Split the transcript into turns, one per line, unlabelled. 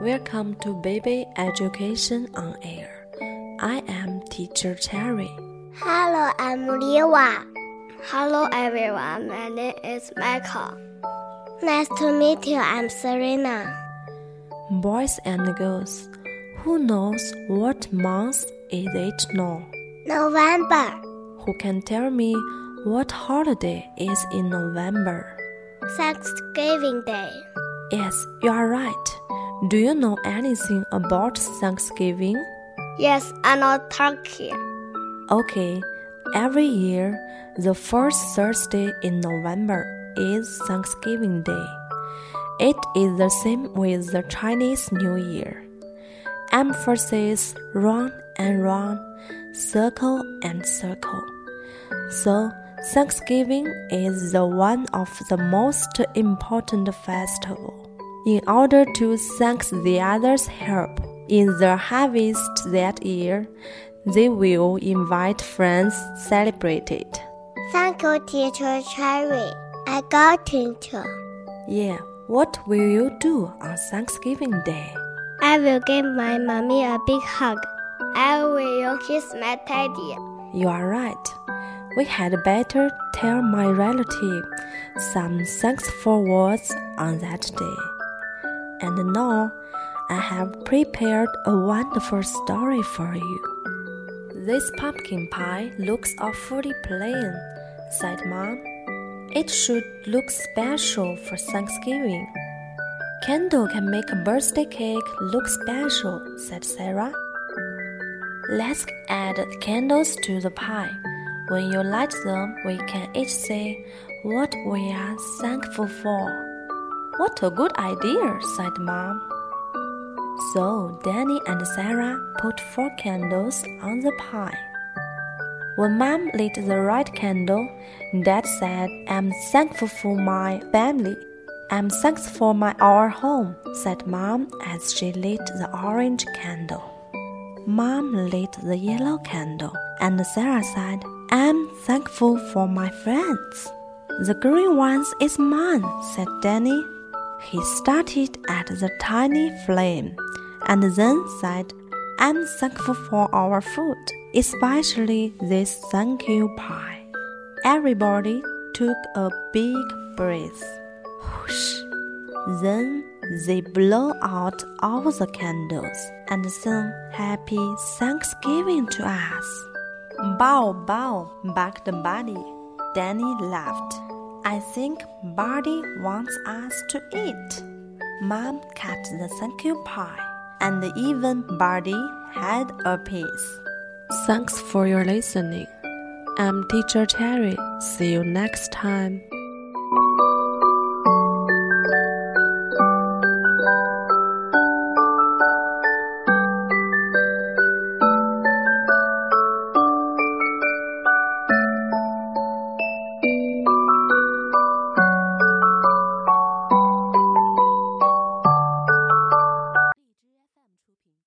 Welcome to Baby Education on Air. I am Teacher Cherry.
Hello, I'm Liwa.
Hello, everyone. My name is Michael.
Nice to meet you. I'm Serena.
Boys and girls, who knows what month is it now?
November.
Who can tell me what holiday is in November?
Thanksgiving Day.
Yes, you are right. Do you know anything about Thanksgiving?
Yes, I know Turkey.
Okay, every year, the first Thursday in November is Thanksgiving Day. It is the same with the Chinese New Year. Emphasis round and round, circle and circle. So, Thanksgiving is the one of the most important festival. In order to thank the others' help in the harvest that year, they will invite friends celebrate it.
Thank you, Teacher Cherry. I got it.
Yeah, what will you do on Thanksgiving Day?
I will give my mommy a big hug. I will kiss my teddy.
You are right. We had better tell my relative some thankful words on that day. And now I have prepared a wonderful story for you. This pumpkin pie looks awfully plain, said Mom. It should look special for Thanksgiving. Candle can make a birthday cake look special, said Sarah. Let's add candles to the pie. When you light them, we can each say what we are thankful for. What a good idea, said Mom. So Danny and Sarah put four candles on the pie. When Mom lit the red candle, Dad said, I'm thankful for my family. I'm thankful for my our home, said Mom as she lit the orange candle. Mom lit the yellow candle, and Sarah said, I'm thankful for my friends. The green ones is mine, said Danny. He started at the tiny flame and then said, I'm thankful for our food, especially this thank you pie. Everybody took a big breath. Whoosh. Then they blow out all the candles and sang Happy Thanksgiving to us. Bow, bow, barked Buddy. Danny laughed. I think Buddy wants us to eat. Mom cut the thank you pie, and even Buddy had a piece. Thanks for your listening. I'm Teacher Terry. See you next time.